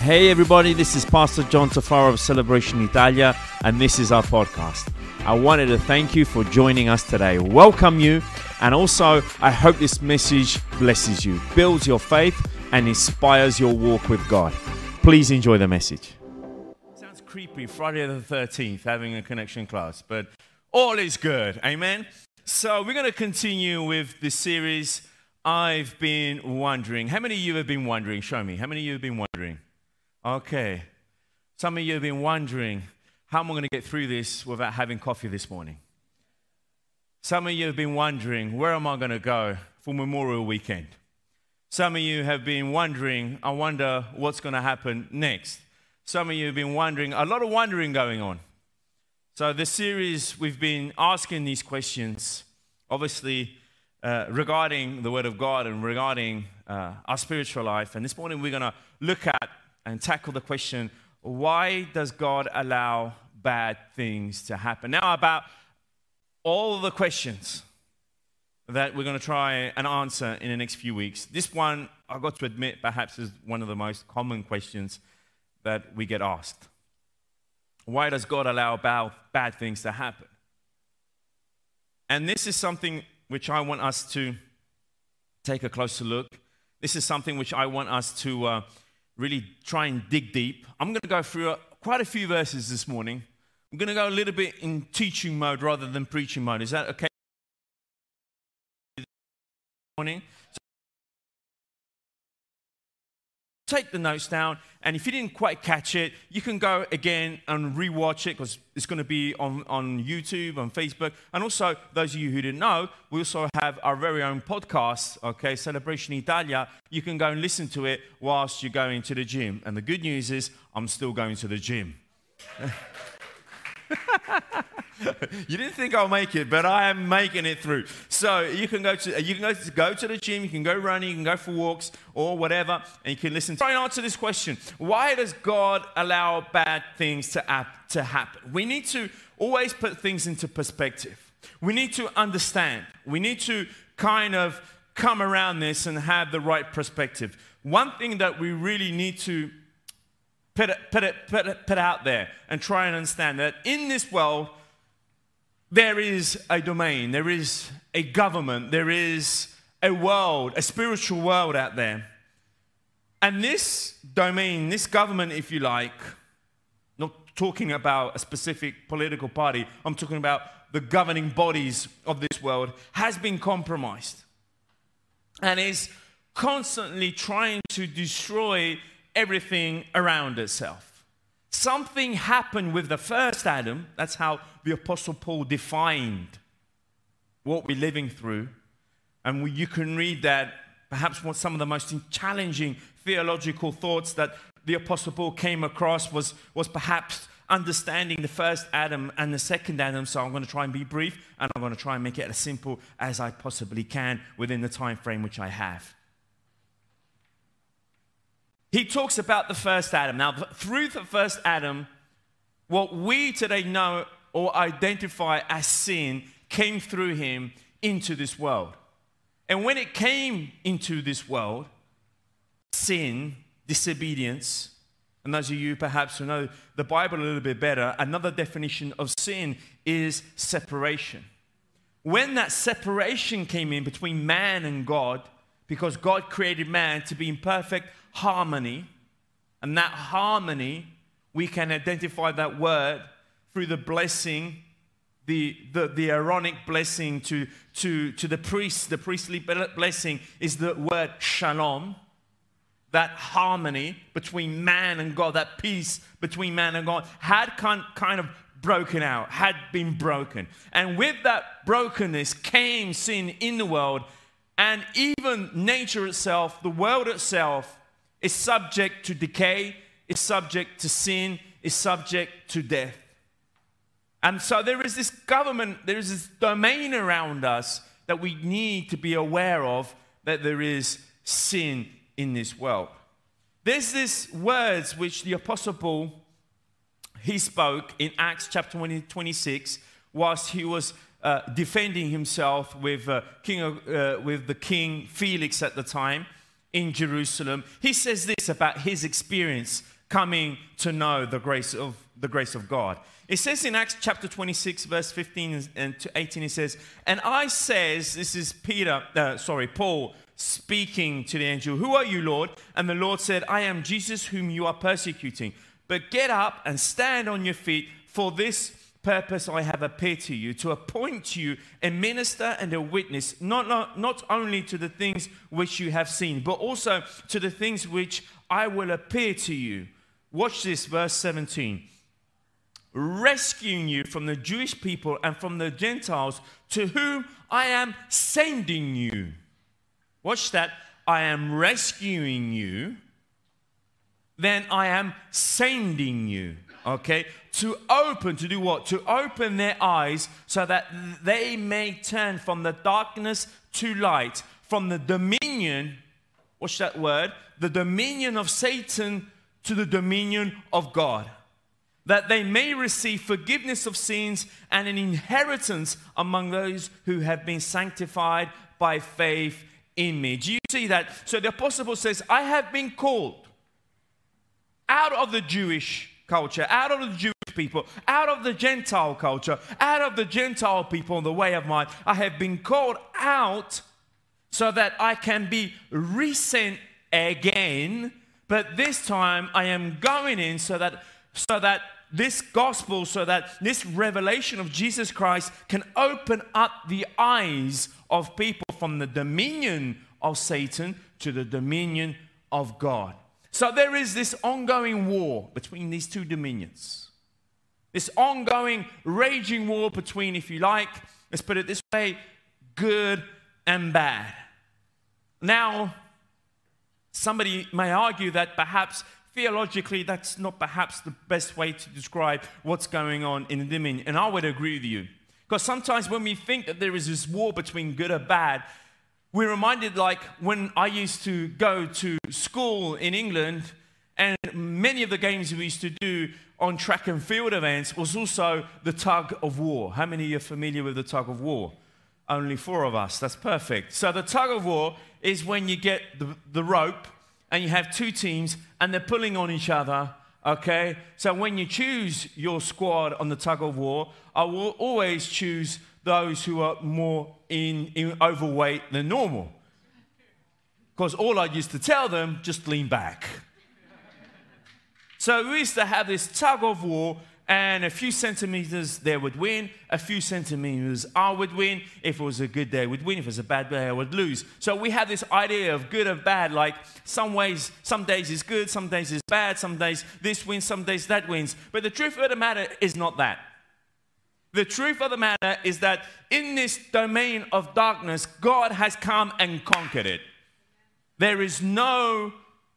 Hey, everybody, this is Pastor John Tafaro of Celebration Italia, and this is our podcast. I wanted to thank you for joining us today, welcome you, and also I hope this message blesses you, builds your faith, and inspires your walk with God. Please enjoy the message. Sounds creepy, Friday the 13th, having a connection class, but all is good, amen? So, we're going to continue with the series. I've been wondering. How many of you have been wondering? Show me. How many of you have been wondering? Okay. Some of you have been wondering, how am I going to get through this without having coffee this morning? Some of you have been wondering, where am I going to go for Memorial Weekend? Some of you have been wondering, I wonder what's going to happen next. Some of you have been wondering, a lot of wondering going on. So, this series, we've been asking these questions, obviously, uh, regarding the Word of God and regarding uh, our spiritual life. And this morning, we're going to look at and tackle the question why does God allow bad things to happen? Now, about all the questions that we're going to try and answer in the next few weeks. This one, I've got to admit, perhaps is one of the most common questions that we get asked. Why does God allow bad, things to happen? And this is something which I want us to take a closer look. This is something which I want us to uh, really try and dig deep. I'm going to go through uh, quite a few verses this morning. I'm going to go a little bit in teaching mode rather than preaching mode. Is that okay? Morning. take the notes down, and if you didn't quite catch it, you can go again and rewatch it because it's going to be on, on YouTube, on Facebook. And also, those of you who didn't know, we also have our very own podcast, okay, Celebration Italia. You can go and listen to it whilst you're going to the gym. And the good news is, I'm still going to the gym. you didn't think I'll make it, but I am making it through. So you can go to you can go to, go to the gym, you can go running, you can go for walks or whatever, and you can listen. Try and answer this question: Why does God allow bad things to, ap- to happen? We need to always put things into perspective. We need to understand. We need to kind of come around this and have the right perspective. One thing that we really need to put it, put it, put it, put out there and try and understand that in this world, there is a domain, there is a government, there is a world, a spiritual world out there. And this domain, this government, if you like, not talking about a specific political party, I'm talking about the governing bodies of this world, has been compromised and is constantly trying to destroy everything around itself. Something happened with the first Adam. That's how the Apostle Paul defined what we're living through. And we, you can read that perhaps one, some of the most challenging theological thoughts that the Apostle Paul came across was, was perhaps understanding the first Adam and the second Adam. So I'm going to try and be brief and I'm going to try and make it as simple as I possibly can within the time frame which I have. He talks about the first Adam. Now, through the first Adam, what we today know or identify as sin came through him into this world. And when it came into this world, sin, disobedience, and those of you perhaps who know the Bible a little bit better, another definition of sin is separation. When that separation came in between man and God, because God created man to be in perfect harmony. And that harmony, we can identify that word through the blessing, the, the, the Aaronic blessing to, to, to the priest. The priestly blessing is the word shalom. That harmony between man and God, that peace between man and God, had kind, kind of broken out, had been broken. And with that brokenness came sin in the world, and even nature itself, the world itself, is subject to decay, is subject to sin, is subject to death. And so there is this government, there is this domain around us that we need to be aware of that there is sin in this world. There's this words which the apostle Paul he spoke in Acts chapter 20, 26 whilst he was uh, defending himself with, uh, king uh, with the king Felix at the time. In Jerusalem, he says this about his experience coming to know the grace of the grace of God. It says in Acts chapter 26, verse 15 and to 18, he says, And I says, this is Peter, uh, sorry, Paul speaking to the angel, Who are you, Lord? And the Lord said, I am Jesus whom you are persecuting. But get up and stand on your feet, for this purpose I have appeared to you, to appoint you a minister and a witness, not, not, not only to the things which you have seen, but also to the things which I will appear to you. Watch this, verse 17. Rescuing you from the Jewish people and from the Gentiles to whom I am sending you. Watch that. I am rescuing you, then I am sending you okay? To open, to do what? To open their eyes so that they may turn from the darkness to light, from the dominion, what's that word? The dominion of Satan to the dominion of God. That they may receive forgiveness of sins and an inheritance among those who have been sanctified by faith in me. Do you see that? So the apostle says, I have been called out of the Jewish culture, out of the Jewish people, out of the Gentile culture, out of the Gentile people, in the way of mine. I have been called out so that I can be resent again, but this time I am going in so that so that this gospel, so that this revelation of Jesus Christ can open up the eyes of people from the dominion of Satan to the dominion of God. So there is this ongoing war between these two dominions. This ongoing, raging war between, if you like, let's put it this way, good and bad. Now, somebody may argue that perhaps theologically that's not perhaps the best way to describe what's going on in the dominion. And I would agree with you. Because sometimes when we think that there is this war between good and bad, we're reminded like when I used to go to school in England, and many of the games we used to do on track and field events was also the tug of war. How many of you are familiar with the tug of war? Only four of us. That's perfect. So the tug of war is when you get the, the rope and you have two teams and they're pulling on each other. Okay? So when you choose your squad on the tug of war, I will always choose those who are more in, in overweight than normal. Because all I used to tell them, just lean back. so we used to have this tug of war, and a few centimeters there would win, a few centimeters I would win. If it was a good day, I would win. If it was a bad day, I would lose. So we had this idea of good and bad. Like some ways, some days is good, some days is bad, some days this wins, some days that wins. But the truth of the matter is not that. The truth of the matter is that in this domain of darkness, God has come and conquered it. There is no,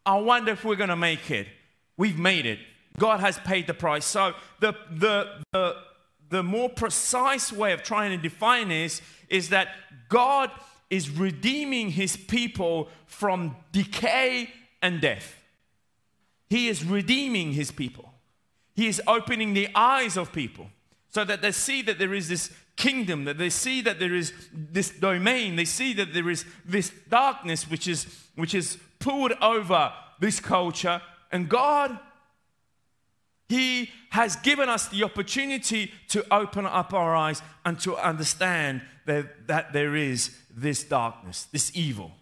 I wonder if we're going to make it. We've made it. God has paid the price. So the, the, the, the more precise way of trying to define this is that God is redeeming his people from decay and death. He is redeeming his people. He is opening the eyes of people so that they see that there is this kingdom, that they see that there is this domain, they see that there is this darkness which is, which is poured over this culture. And God, He has given us the opportunity to open up our eyes and to understand that, that there is this darkness, this evil.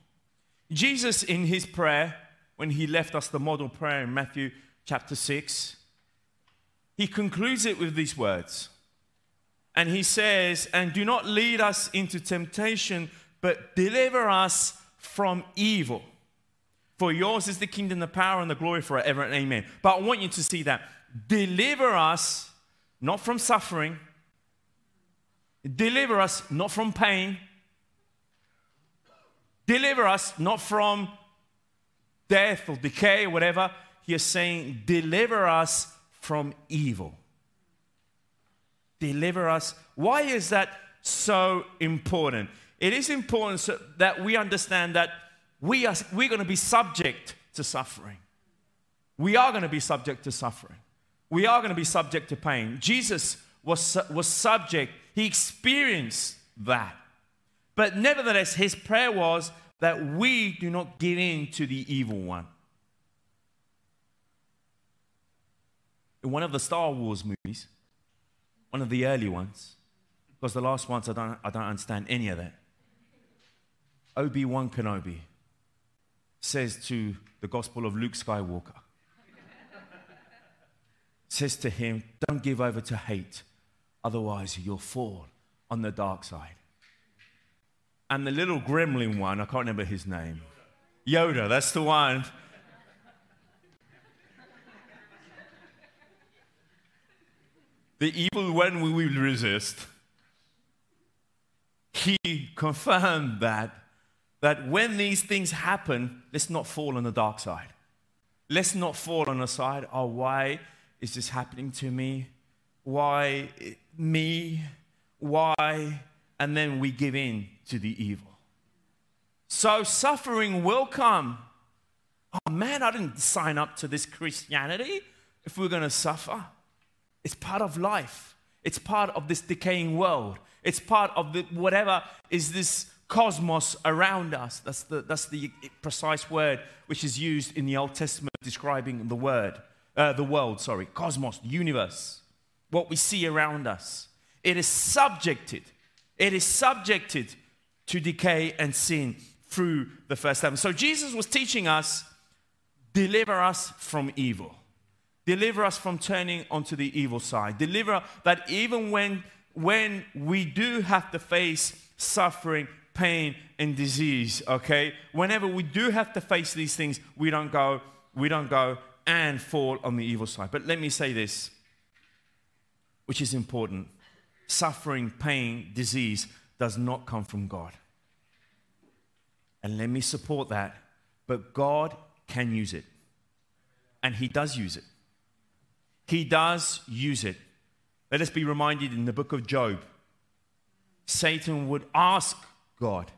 Jesus, in His prayer, when He left us the model prayer in Matthew chapter 6, He concludes it with these words. And he says, And do not lead us into temptation, but deliver us from evil. For yours is the kingdom, the power, and the glory forever and amen. But I want you to see that. Deliver us not from suffering, deliver us not from pain, deliver us not from death or decay or whatever. He is saying, deliver us from evil deliver us. Why is that so important? It is important so that we understand that we are, we're going to be subject to suffering. We are going to be subject to suffering. We are going to be subject to pain. Jesus was, was subject, he experienced that. But nevertheless, his prayer was, that we do not give in to the evil one. In one of the Star Wars movies, one of the early ones, because the last ones I don't, I don't understand any of that. Obi Wan Kenobi says to the Gospel of Luke Skywalker, says to him, Don't give over to hate, otherwise you'll fall on the dark side. And the little gremlin one, I can't remember his name, Yoda, that's the one. The evil one we will resist. He confirmed that that when these things happen, let's not fall on the dark side. Let's not fall on the side, oh, why is this happening to me? Why me? Why? And then we give in to the evil. So suffering will come. Oh man, I didn't sign up to this Christianity if we're going to suffer. It's part of life. It's part of this decaying world. It's part of the, whatever is this cosmos around us. That's the, that's the precise word which is used in the Old Testament describing the word, uh, the world, sorry, cosmos, universe, what we see around us. It is subjected, it is subjected to decay and sin through the first Adam. So Jesus was teaching us, deliver us from evil. Deliver us from turning onto the evil side. Deliver that even when, when we do have to face suffering, pain, and disease, okay? Whenever we do have to face these things, we don't go, we don't go and fall on the evil side. But let me say this, which is important. Suffering, pain, disease does not come from God. And let me support that. But God can use it. And He does use it. He does use it. Let us be reminded in the book of Job, Satan would ask God,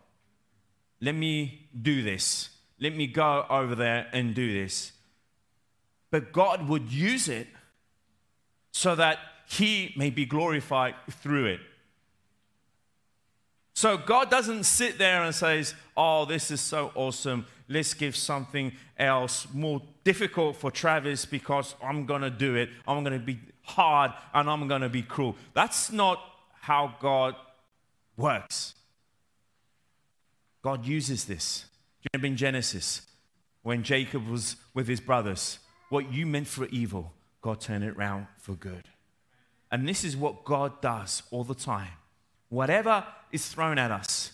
let me do this. Let me go over there and do this. But God would use it so that He may be glorified through it. So God doesn't sit there and says, "Oh, this is so awesome. Let's give something else more difficult for Travis because I'm going to do it. I'm going to be hard and I'm going to be cruel." That's not how God works. God uses this. Do you remember in Genesis when Jacob was with his brothers? What you meant for evil, God turned it around for good. And this is what God does all the time. Whatever is thrown at us,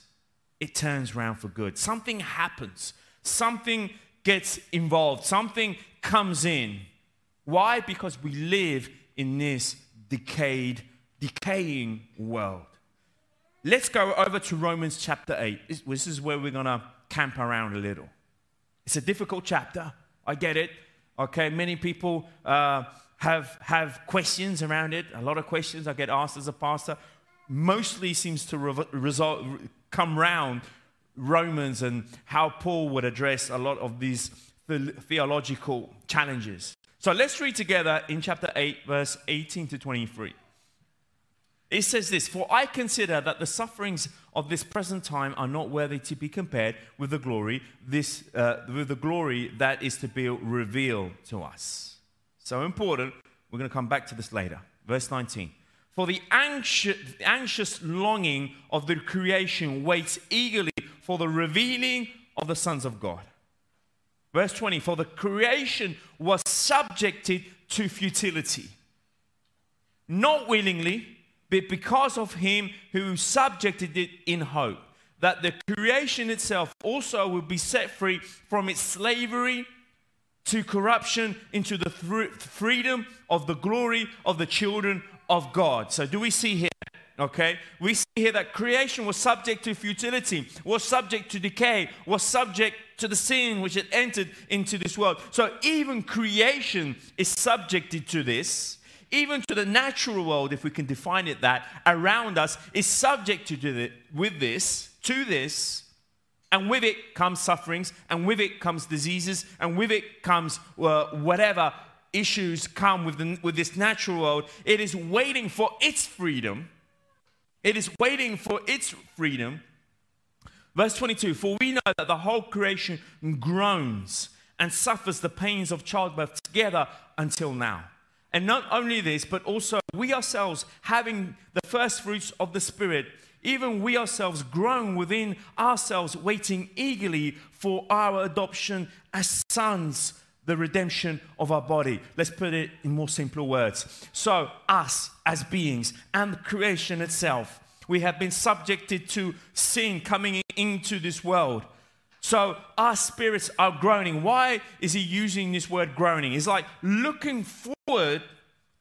it turns around for good. Something happens, something gets involved, something comes in. Why? Because we live in this decayed, decaying world. Let's go over to Romans chapter 8. This is where we're going to camp around a little. It's a difficult chapter. I get it. Okay, many people uh, have, have questions around it. A lot of questions I get asked as a pastor. Mostly seems to re- result, come round Romans and how Paul would address a lot of these the- theological challenges. So let's read together in chapter 8, verse 18 to 23. It says this For I consider that the sufferings of this present time are not worthy to be compared with the glory, this, uh, with the glory that is to be revealed to us. So important. We're going to come back to this later. Verse 19. For the anxious, anxious longing of the creation waits eagerly for the revealing of the sons of God. Verse 20. For the creation was subjected to futility, not willingly but because of him who subjected it in hope, that the creation itself also will be set free from its slavery to corruption into the freedom of the glory of the children of God. So, do we see here? Okay, we see here that creation was subject to futility, was subject to decay, was subject to the sin which had entered into this world. So, even creation is subjected to this even to the natural world, if we can define it that, around us is subject to it with this, to this, and with it comes sufferings, and with it comes diseases, and with it comes uh, whatever issues come with, the, with this natural world. It is waiting for its freedom. It is waiting for its freedom. Verse 22 For we know that the whole creation groans and suffers the pains of childbirth together until now. And not only this, but also we ourselves, having the first fruits of the Spirit, even we ourselves groan within ourselves, waiting eagerly for our adoption as sons, the redemption of our body. Let's put it in more simple words. So, us as beings and creation itself, we have been subjected to sin coming into this world. So our spirits are groaning. Why is he using this word groaning? It's like looking forward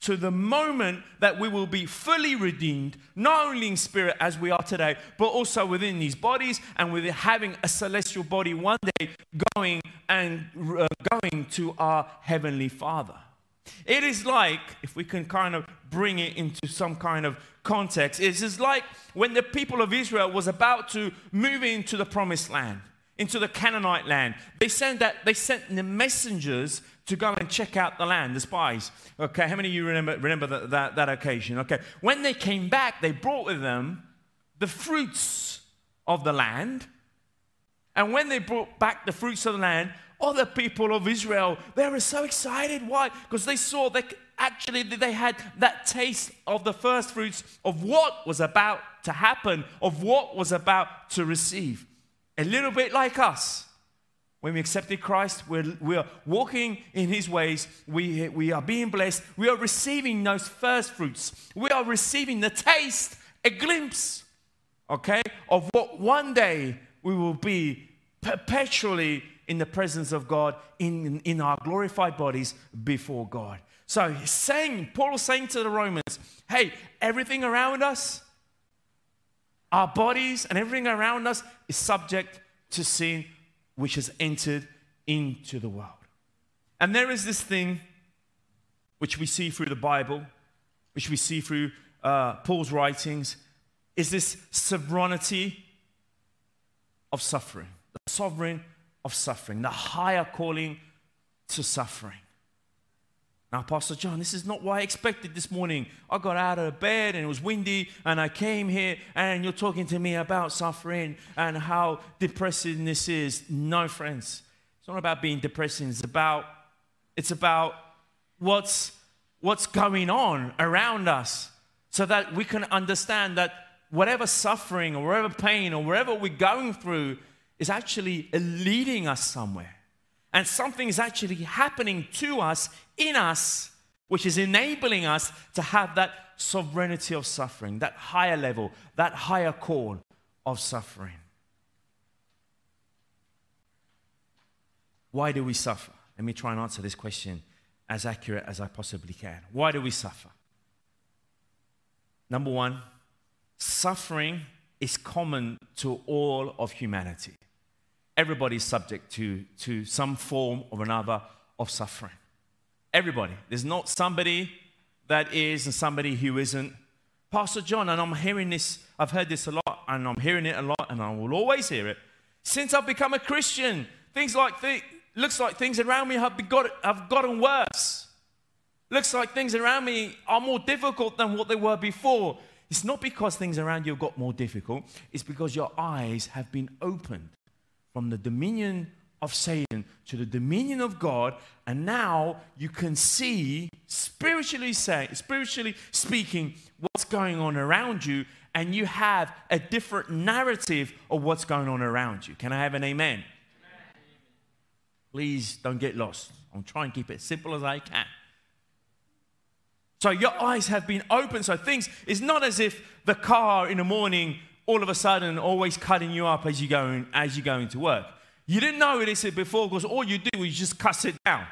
to the moment that we will be fully redeemed, not only in spirit as we are today, but also within these bodies and with having a celestial body one day going and uh, going to our heavenly Father. It is like, if we can kind of bring it into some kind of context, it is like when the people of Israel was about to move into the promised land, into the Canaanite land. They sent that they sent the messengers to go and check out the land, the spies. Okay, how many of you remember remember that, that, that occasion? Okay, when they came back, they brought with them the fruits of the land. And when they brought back the fruits of the land, other people of Israel, they were so excited. Why? Because they saw that actually they had that taste of the first fruits of what was about to happen, of what was about to receive. A little bit like us. When we accepted Christ, we're, we're walking in His ways. We, we are being blessed. We are receiving those first fruits. We are receiving the taste, a glimpse, okay, of what one day we will be perpetually in the presence of God in, in our glorified bodies before God. So he's saying, Paul is saying to the Romans, hey, everything around us, our bodies and everything around us is subject to sin which has entered into the world. And there is this thing which we see through the Bible, which we see through uh, Paul's writings, is this sovereignty of suffering, the sovereign of suffering, the higher calling to suffering. Now, Pastor John, this is not what I expected this morning. I got out of bed and it was windy, and I came here, and you're talking to me about suffering and how depressing this is. No, friends, it's not about being depressing. It's about it's about what's what's going on around us, so that we can understand that whatever suffering or whatever pain or whatever we're going through is actually leading us somewhere. And something is actually happening to us, in us, which is enabling us to have that sovereignty of suffering, that higher level, that higher call of suffering. Why do we suffer? Let me try and answer this question as accurate as I possibly can. Why do we suffer? Number one, suffering is common to all of humanity everybody's subject to, to some form or another of suffering. Everybody. There's not somebody that is and somebody who isn't. Pastor John, and I'm hearing this, I've heard this a lot, and I'm hearing it a lot, and I will always hear it. Since I've become a Christian, things like looks like things around me have, got, have gotten worse. Looks like things around me are more difficult than what they were before. It's not because things around you have got more difficult, it's because your eyes have been opened from the dominion of Satan to the dominion of God, and now you can see, spiritually say, spiritually speaking, what's going on around you, and you have a different narrative of what's going on around you. Can I have an amen? amen. Please don't get lost. I'm trying to keep it as simple as I can. So your eyes have been open. So things, it's not as if the car in the morning all of a sudden always cutting you up as you go as you go into work. You didn't know this before because all you do is just cuss it down.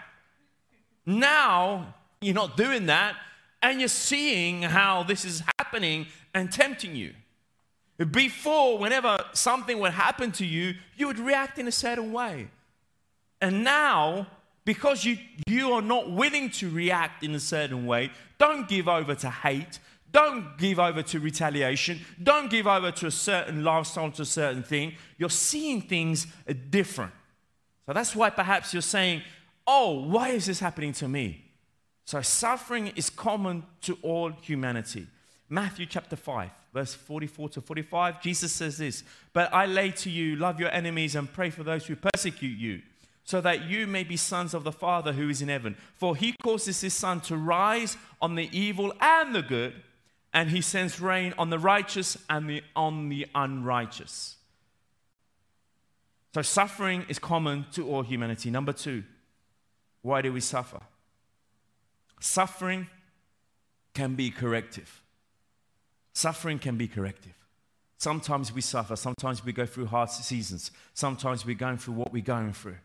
Now you're not doing that, and you're seeing how this is happening and tempting you. Before, whenever something would happen to you, you would react in a certain way. And now, because you, you are not willing to react in a certain way, don't give over to hate, don't give over to retaliation. Don't give over to a certain lifestyle, to a certain thing. You're seeing things different. So that's why perhaps you're saying, Oh, why is this happening to me? So suffering is common to all humanity. Matthew chapter 5, verse 44 to 45, Jesus says this But I lay to you, love your enemies and pray for those who persecute you, so that you may be sons of the Father who is in heaven. For he causes his sun to rise on the evil and the good, and he sends rain on the righteous and the, on the unrighteous. So suffering is common to all humanity. Number two, why do we suffer? Suffering can be corrective. Suffering can be corrective. Sometimes we suffer, sometimes we go through hard seasons, sometimes we're going through what we're going through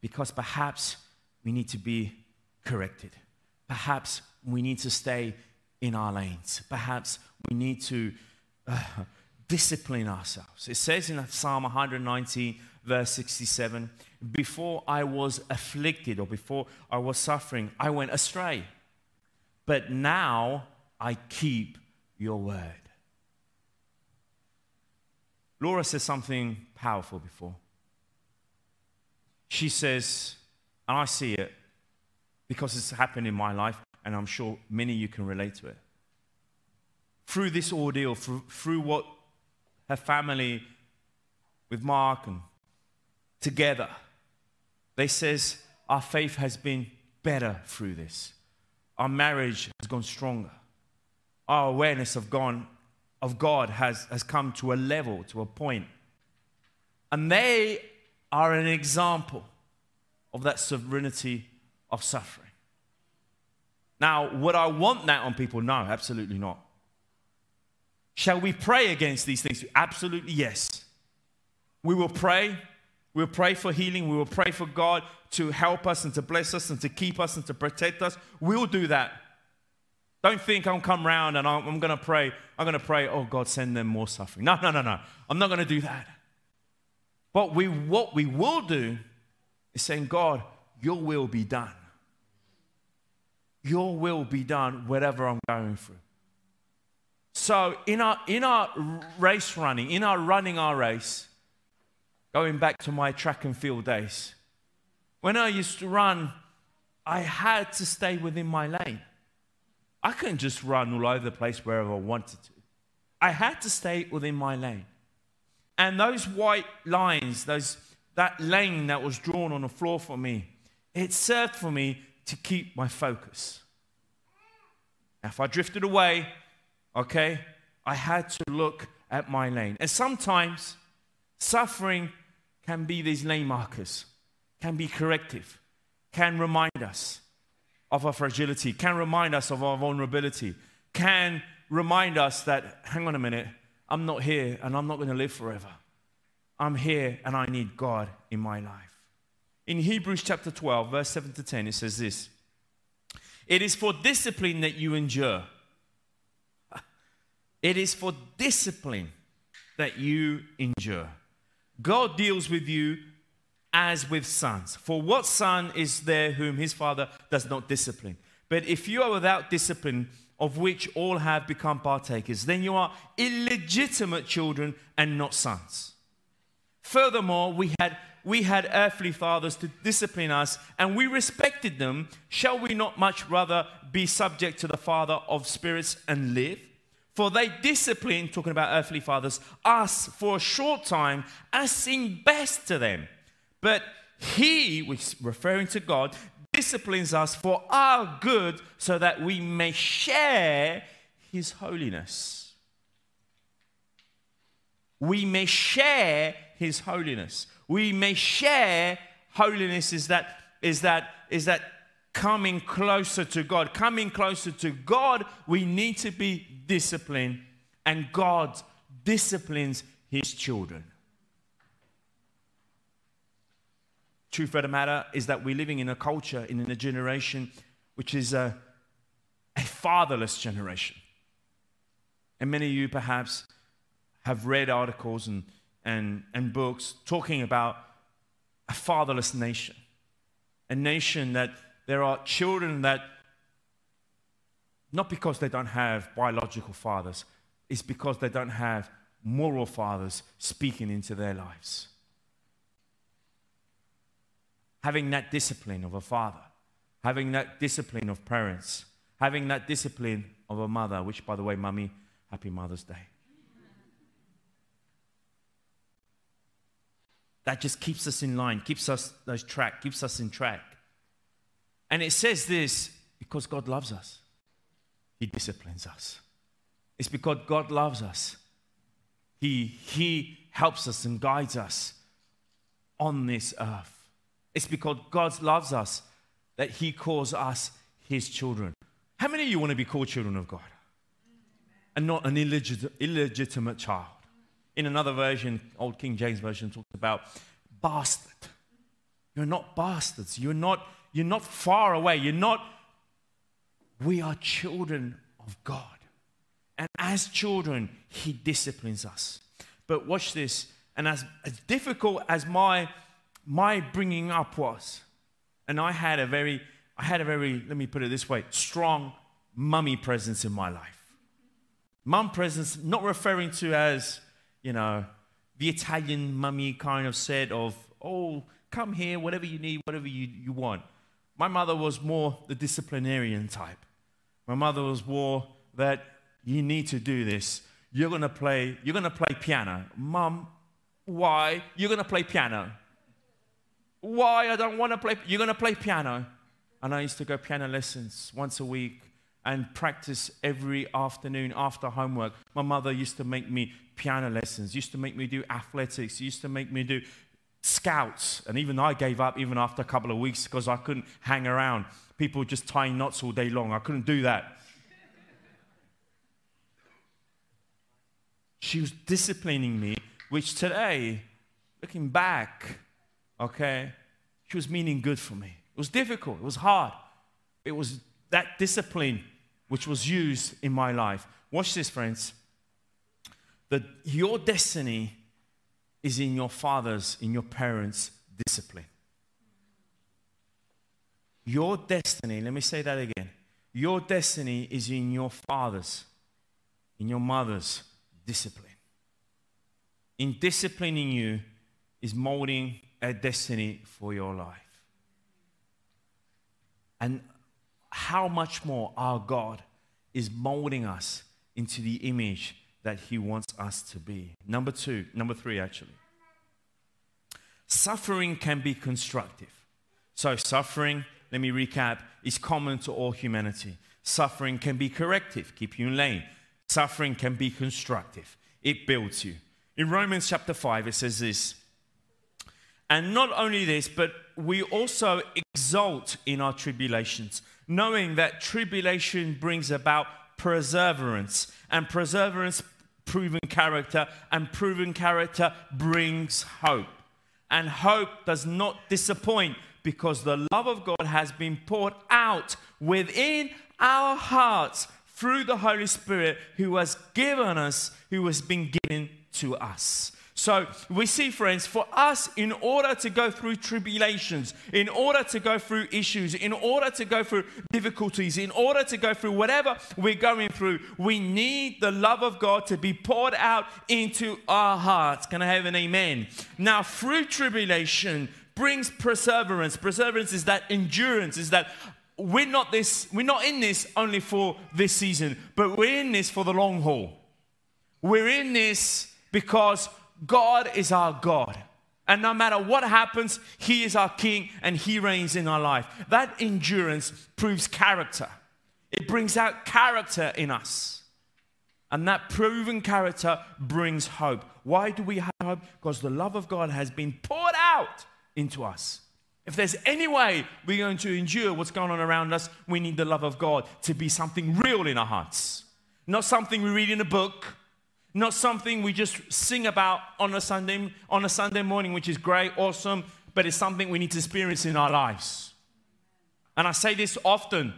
because perhaps we need to be corrected. Perhaps we need to stay in our lanes. Perhaps we need to uh, discipline ourselves. It says in Psalm 119, verse 67 Before I was afflicted or before I was suffering, I went astray. But now I keep your word. Laura says something powerful before. She says, and I see it because it's happened in my life, and I'm sure many of you can relate to it. Through this ordeal, through, what her family with Mark and together, they says our faith has been better through this. Our marriage has gone stronger our awareness of God, of God has, has come to a level, to a point. And they are an example of that sovereignty of suffering. Now, would I want that on people? No, absolutely not. Shall we pray against these things? Absolutely yes. We will pray. We'll pray for healing. We will pray for God to help us and to bless us and to keep us and to protect us. We'll do that. Don't think I'll come round and I'm, I'm going to pray. I'm going to pray, oh God, send them more suffering. No, no, no, no. I'm not going to do that. But we, what we will do is saying, God, your will be done. Your will be done, whatever I'm going through. So, in our, in our race running, in our running our race, going back to my track and field days, when I used to run, I had to stay within my lane. I couldn't just run all over the place wherever I wanted to. I had to stay within my lane. And those white lines, those, that lane that was drawn on the floor for me, it served for me to keep my focus. If I drifted away, okay, I had to look at my lane. And sometimes suffering can be these lane markers, can be corrective, can remind us of our fragility, can remind us of our vulnerability, can remind us that, hang on a minute, I'm not here and I'm not going to live forever. I'm here and I need God in my life. In Hebrews chapter 12, verse 7 to 10, it says this It is for discipline that you endure. It is for discipline that you endure. God deals with you as with sons. For what son is there whom his father does not discipline? But if you are without discipline, of which all have become partakers, then you are illegitimate children and not sons. Furthermore, we had, we had earthly fathers to discipline us, and we respected them. Shall we not much rather be subject to the Father of spirits and live? For they discipline, talking about earthly fathers, us for a short time as seemed best to them. But He, which referring to God, disciplines us for our good so that we may share His holiness. We may share His holiness. We may share holiness is that is that is that coming closer to God. Coming closer to God, we need to be disciplined, and God disciplines His children. truth of the matter is that we're living in a culture, in a generation which is a, a fatherless generation. And many of you perhaps have read articles and, and, and books talking about a fatherless nation. A nation that there are children that, not because they don't have biological fathers, it's because they don't have moral fathers speaking into their lives having that discipline of a father, having that discipline of parents, having that discipline of a mother, which, by the way, mummy, Happy Mother's Day. That just keeps us in line, keeps us those track, keeps us in track. And it says this because God loves us. He disciplines us. It's because God loves us. He, he helps us and guides us on this earth. It's because God loves us that He calls us His children. How many of you want to be called children of God? And not an illegit- illegitimate child. In another version, Old King James Version talks about bastard. You're not bastards. You're not, you're not far away. You're not, we are children of God. And as children, He disciplines us. But watch this. And as, as difficult as my, my bringing up was, and I had a very, I had a very, let me put it this way, strong mummy presence in my life. Mum presence, not referring to as, you know, the Italian mummy kind of said of, oh, come here, whatever you need, whatever you, you want. My mother was more the disciplinarian type. My mother was more that you need to do this. You're gonna play, you're gonna play piano. Mum, why? You're gonna play piano. Why? I don't wanna play. You're gonna play piano. And I used to go piano lessons once a week and practice every afternoon after homework. My mother used to make me piano lessons, used to make me do athletics, used to make me do scouts. And even I gave up even after a couple of weeks because I couldn't hang around. People just tying knots all day long. I couldn't do that. She was disciplining me, which today, looking back, okay, she was meaning good for me. It was difficult, it was hard. It was that discipline which was used in my life. Watch this, friends. That your destiny is in your father's, in your parents' discipline. Your destiny, let me say that again. Your destiny is in your father's, in your mother's discipline. In disciplining you is molding a destiny for your life. And how much more our God is molding us into the image that He wants us to be. Number two, number three, actually. Suffering can be constructive. So, suffering, let me recap, is common to all humanity. Suffering can be corrective, keep you in lane. Suffering can be constructive, it builds you. In Romans chapter 5, it says this And not only this, but we also exult in our tribulations, knowing that tribulation brings about perseverance, and perseverance, proven character, and proven character brings hope. And hope does not disappoint because the love of God has been poured out within our hearts through the Holy Spirit who has given us, who has been given to us. So we see, friends, for us, in order to go through tribulations, in order to go through issues, in order to go through difficulties, in order to go through whatever we're going through, we need the love of God to be poured out into our hearts. Can I have an amen? Now, through tribulation brings perseverance. Perseverance is that endurance, is that we're not this we're not in this only for this season but we're in this for the long haul we're in this because god is our god. And no matter what happens he is our king and he reigns in our life. That endurance proves character. It brings out character in us. And that proven character brings hope. Why do we have hope? Because the love of god has been poured out into us. If there's any way we're going to endure what's going on around us, we need the love of God to be something real in our hearts. Not something we read in a book, not something we just sing about on a Sunday, on a Sunday morning, which is great, awesome, but it's something we need to experience in our lives. And I say this often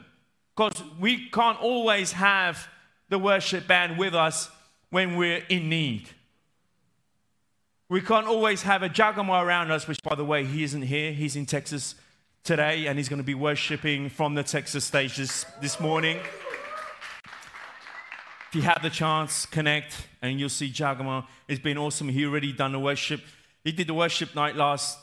because we can't always have the worship band with us when we're in need. We can't always have a Giacomo around us, which, by the way, he isn't here. He's in Texas today, and he's going to be worshiping from the Texas stage this, this morning. If you have the chance, connect, and you'll see Giacomo. It's been awesome. He already done the worship. He did the worship night last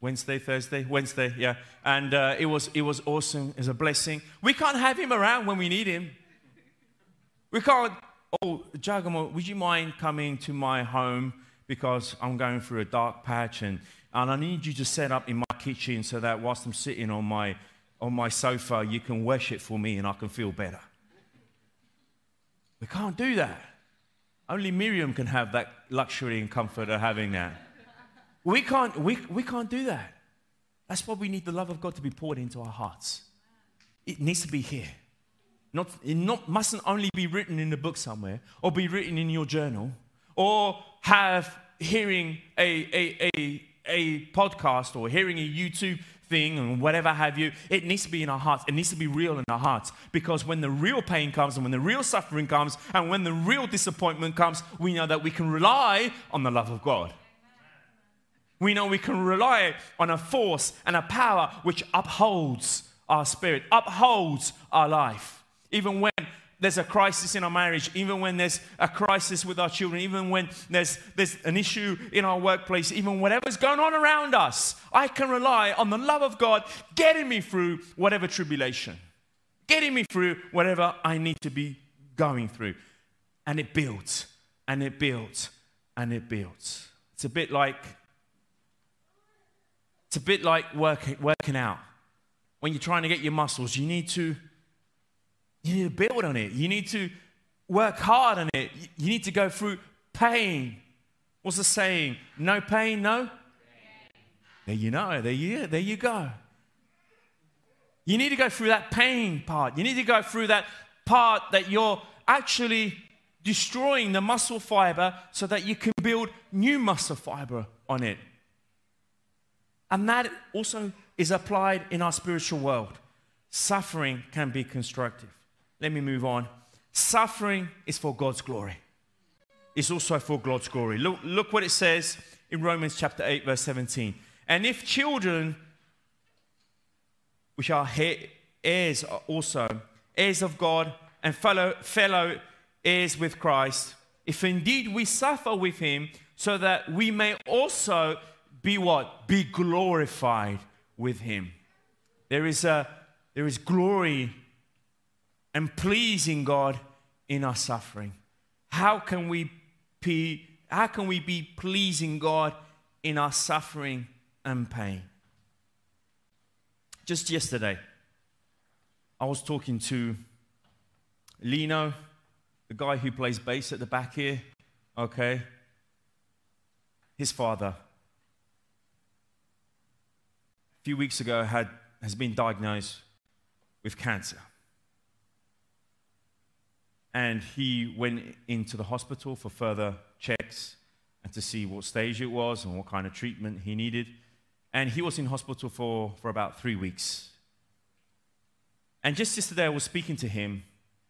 Wednesday, Thursday, Wednesday, yeah. And uh, it, was, it was awesome. It's a blessing. We can't have him around when we need him. We can't oh, Giacomo, would you mind coming to my home because I'm going through a dark patch and, and I need you to set up in my kitchen so that whilst I'm sitting on my, on my sofa, you can worship for me and I can feel better. We can't do that. Only Miriam can have that luxury and comfort of having that. We can't, we, we can't do that. That's why we need the love of God to be poured into our hearts. It needs to be here. Not, it not, mustn't only be written in a book somewhere or be written in your journal or have hearing a, a, a, a podcast or hearing a YouTube thing and whatever have you, it needs to be in our hearts. It needs to be real in our hearts. Because when the real pain comes and when the real suffering comes and when the real disappointment comes, we know that we can rely on the love of God. We know we can rely on a force and a power which upholds our spirit, upholds our life. Even when there's a crisis in our marriage, even when there's a crisis with our children, even when there's, there's an issue in our workplace, even whatever's going on around us, I can rely on the love of God getting me through whatever tribulation, getting me through whatever I need to be going through. And it builds, and it builds, and it builds. It's a bit like it's a bit like working, working out. When you're trying to get your muscles, you need to you need to build on it. You need to work hard on it. You need to go through pain. What's the saying? No pain, no? There you know. There you, there you go. You need to go through that pain part. You need to go through that part that you're actually destroying the muscle fiber so that you can build new muscle fiber on it. And that also is applied in our spiritual world. Suffering can be constructive. Let me move on. Suffering is for God's glory. It's also for God's glory. Look, look what it says in Romans chapter 8, verse 17. And if children, which are heirs also, heirs of God and fellow, fellow heirs with Christ, if indeed we suffer with him, so that we may also be what? Be glorified with him. There is, a, there is glory and pleasing God in our suffering? How can we be, how can we be pleasing God in our suffering and pain? Just yesterday, I was talking to Lino, the guy who plays bass at the back here, okay? His father, a few weeks ago, had, has been diagnosed with cancer. And he went into the hospital for further checks and to see what stage it was and what kind of treatment he needed. And he was in hospital for, for about three weeks. And just yesterday, I was speaking to him.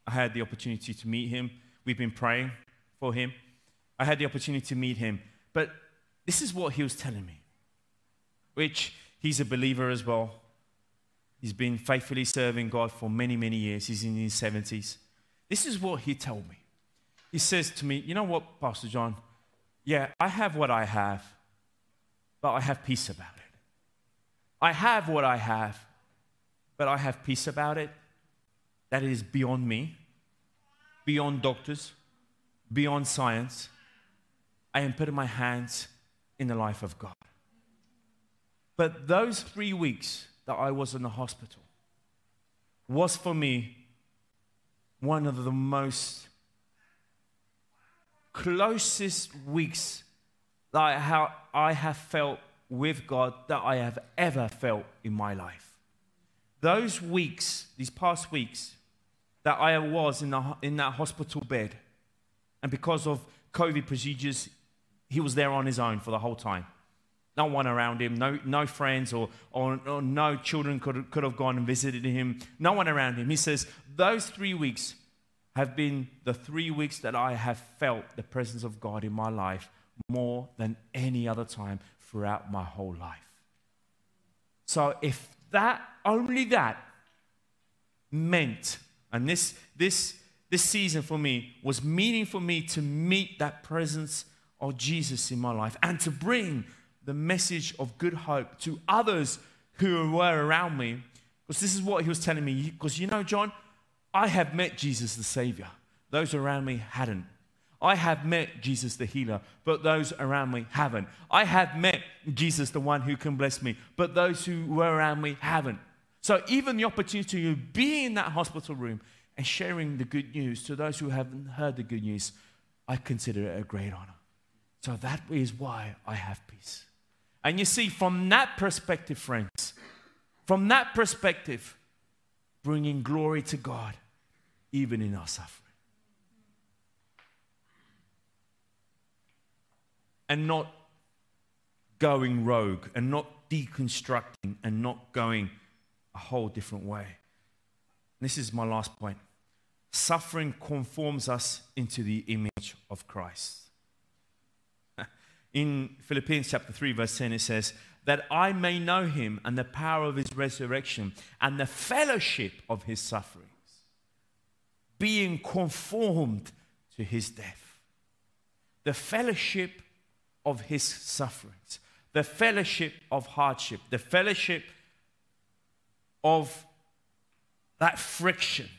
I had the opportunity to meet him. We've been praying for him. I had the opportunity to meet him. But this is what he was telling me, which he's a believer as well. He's been faithfully serving God for many, many years. He's in his 70s. This is what he told me. He says to me, You know what, Pastor John? Yeah, I have what I have, but I have peace about it. I have what I have, but I have peace about it. That is beyond me, beyond doctors, beyond science. I am putting my hands in the life of God. But those three weeks that I was in the hospital was for me one of the most closest weeks that I have felt with God that I have ever felt in my life. Those weeks, these past weeks, that I was in, the, in that hospital bed, and because of COVID procedures, he was there on his own for the whole time. No one around him, no, no friends or, or, or no children could, could have gone and visited him, no one around him. He says, Those three weeks have been the three weeks that I have felt the presence of God in my life more than any other time throughout my whole life. So if that, only that, meant, and this, this, this season for me was meaning for me to meet that presence of Jesus in my life and to bring the message of good hope to others who were around me. Because this is what he was telling me. Because you know, John, I have met Jesus the Savior. those around me hadn't. I have met Jesus the healer, but those around me haven't. I have met Jesus the one who can bless me, but those who were around me haven't. So even the opportunity to be in that hospital room and sharing the good news to those who haven't heard the good news, I consider it a great honor. So that is why I have peace. And you see, from that perspective, friends, from that perspective, bringing glory to God, even in our suffering. and not going rogue and not deconstructing and not going a whole different way. This is my last point. Suffering conforms us into the image of Christ. In Philippians chapter 3, verse 10, it says, That I may know him and the power of his resurrection and the fellowship of his sufferings, being conformed to his death. The fellowship of his sufferings, the fellowship of hardship, the fellowship of that friction.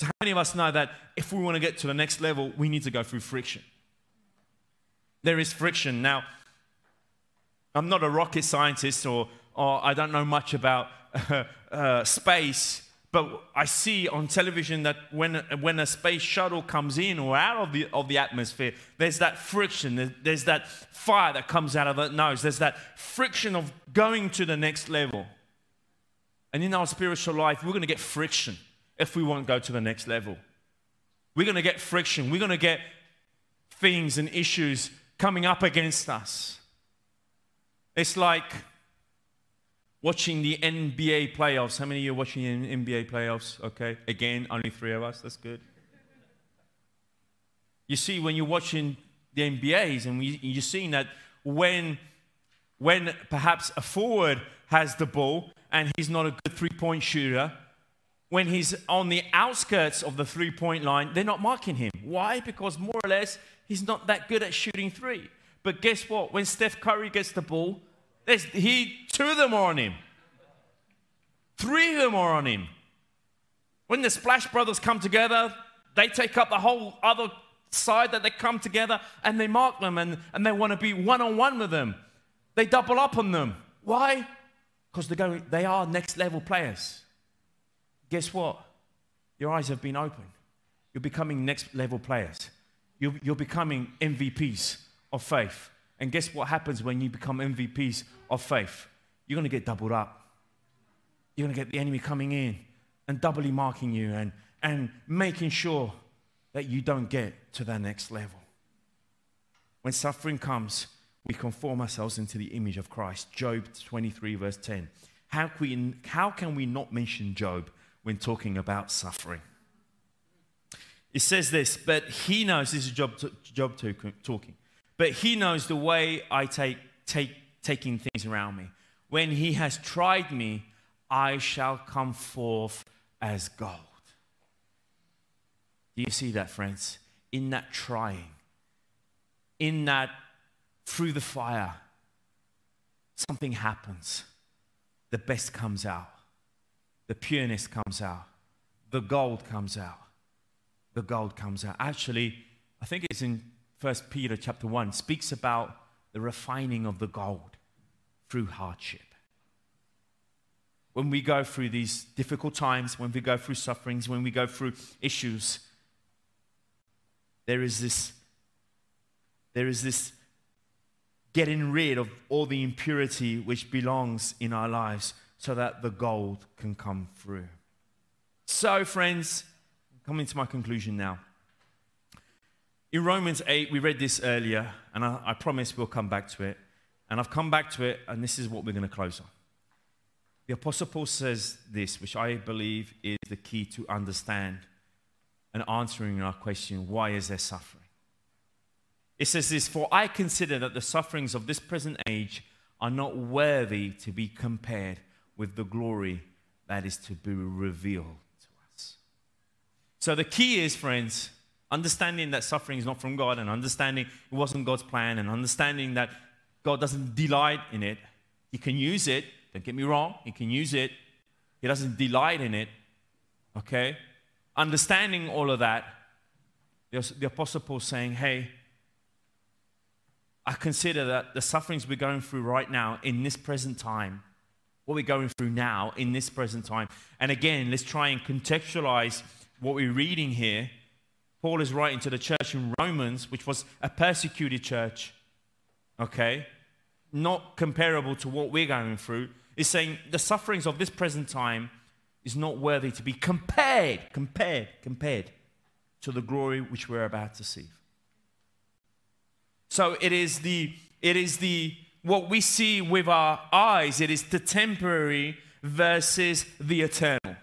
So, how many of us know that if we want to get to the next level, we need to go through friction? There is friction. Now, I'm not a rocket scientist or, or I don't know much about uh, uh, space, but I see on television that when, when a space shuttle comes in or out of the, of the atmosphere, there's that friction, there's that fire that comes out of the nose, there's that friction of going to the next level. And in our spiritual life, we're going to get friction if we want to go to the next level. We're going to get friction. We're going to get things and issues coming up against us. It's like watching the NBA playoffs. How many of you are watching the NBA playoffs? Okay, again, only three of us. That's good. You see, when you're watching the NBAs, and you're seeing that when, when perhaps a forward has the ball and he's not a good three point shooter, when he's on the outskirts of the three point line, they're not marking him. Why? Because more or less, he's not that good at shooting three. But guess what? When Steph Curry gets the ball, there's, he, two of them are on him. Three of them are on him. When the Splash Brothers come together, they take up the whole other side that they come together and they mark them and, and they want to be one on one with them. They double up on them. Why? Because they go, they are next level players. Guess what? Your eyes have been opened. You're becoming next level players. You're, you're becoming MVPs of faith. And guess what happens when you become MVPs of faith? You're going to get doubled up. You're going to get the enemy coming in and doubly marking you and, and making sure that you don't get to that next level. When suffering comes, we conform ourselves into the image of Christ. Job 23, verse 10. How can we, how can we not mention Job when talking about suffering? It says this, but he knows, this is Job, Job talking. But he knows the way I take, take taking things around me. When he has tried me, I shall come forth as gold. Do you see that, friends? In that trying, in that through the fire, something happens. The best comes out, the pureness comes out, the gold comes out. The gold comes out. Actually, I think it's in First Peter chapter 1 speaks about the refining of the gold through hardship. When we go through these difficult times, when we go through sufferings, when we go through issues, there is this there is this getting rid of all the impurity which belongs in our lives so that the gold can come through. So, friends, coming to my conclusion now. In Romans 8, we read this earlier, and I, I promise we'll come back to it. And I've come back to it, and this is what we're going to close on. The Apostle Paul says this, which I believe is the key to understand and answering our question why is there suffering? It says this For I consider that the sufferings of this present age are not worthy to be compared with the glory that is to be revealed to us. So the key is, friends, understanding that suffering is not from God and understanding it wasn't God's plan and understanding that God doesn't delight in it. He can use it, don't get me wrong, He can use it. He doesn't delight in it, okay? understanding all of that, the, Apostle Paul saying, Hey, I consider that the sufferings we're going through right now in this present time, what we're going through now in this present time. And again, let's try and contextualize what we're reading here. Paul is writing to the church in Romans, which was a persecuted church, okay? Not comparable to what we're going through. Is saying the sufferings of this present time is not worthy to be compared, compared, compared to the glory which we're about to see. So it is the it is the what we see with our eyes, it is the temporary versus the eternal.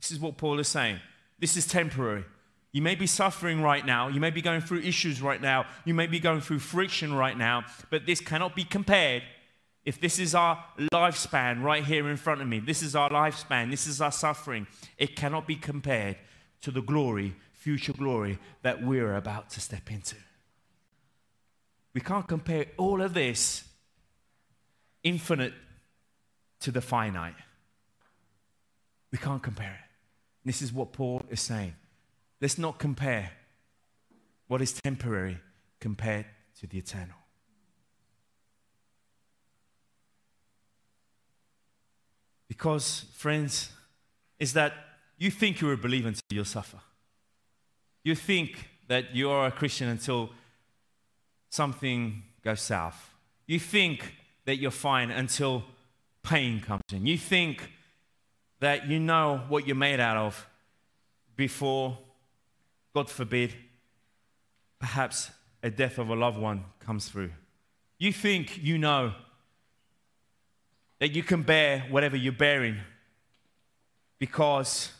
This is what Paul is saying. This is temporary. You may be suffering right now. You may be going through issues right now. You may be going through friction right now. But this cannot be compared. If this is our lifespan right here in front of me, this is our lifespan, this is our suffering, it cannot be compared to the glory, future glory that we're about to step into. We can't compare all of this infinite to the finite. We can't compare it. This is what Paul is saying. Let's not compare what is temporary compared to the eternal. Because, friends, is that you think you're a believer until you suffer. You think that you're a Christian until something goes south. You think that you're fine until pain comes in. You think that you know what you're made out of before, God forbid, perhaps a death of a loved one comes through. You think you know that you can bear whatever you're bearing because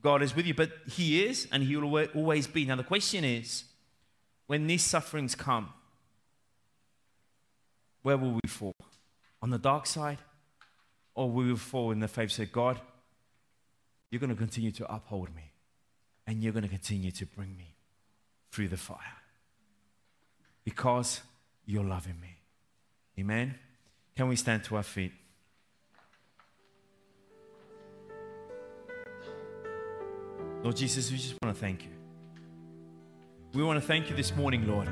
God is with you, but He is and He will always be. Now, the question is when these sufferings come, where will we fall? On the dark side? Or will we fall in the faith say, God, you're going to continue to uphold me and you're going to continue to bring me through the fire because you're loving me. Amen? Can we stand to our feet? Lord Jesus, we just want to thank you. We want to thank you this morning, Lord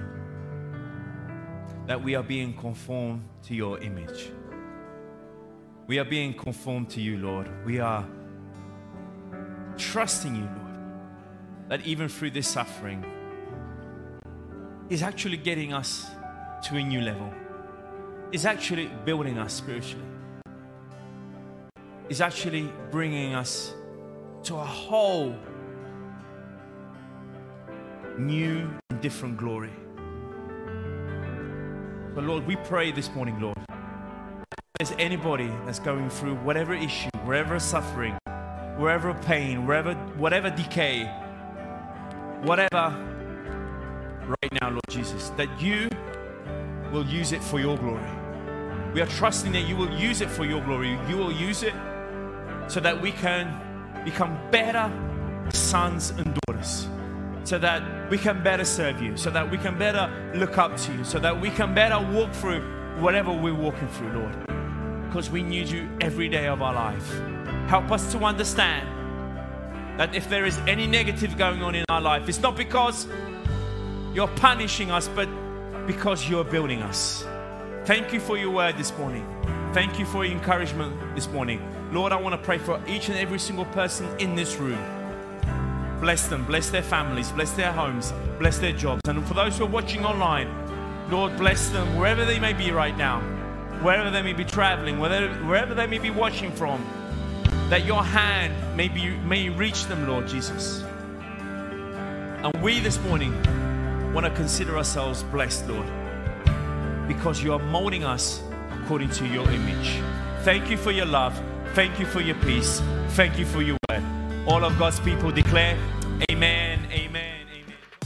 that we are being conformed to your image. We are being conformed to you, Lord. We are trusting you, Lord, that even through this suffering is actually getting us to a new level, is actually building us spiritually, is actually bringing us to a whole new and different glory. But Lord, we pray this morning, Lord, if there's anybody that's going through whatever issue, wherever suffering, wherever pain, wherever, whatever decay, whatever, right now, Lord Jesus, that you will use it for your glory. We are trusting that you will use it for your glory. You will use it so that we can become better sons and daughters so that we can better serve you, so that we can better look up to you, so that we can better walk through whatever we're walking through, Lord. Because we need you every day of our life. Help us to understand that if there is any negative going on in our life, it's not because you're punishing us, but because you're building us. Thank you for your word this morning. Thank you for your encouragement this morning. Lord, I want to pray for each and every single person in this room. Bless them, bless their families, bless their homes, bless their jobs. And for those who are watching online, Lord, bless them wherever they may be right now, wherever they may be traveling, wherever, they may be watching from, that your hand may, be, may reach them, Lord Jesus. And we this morning want to consider ourselves blessed, Lord, because you are molding us according to your image. Thank you for your love. Thank you for your peace. Thank you for your word. All of God's people declare.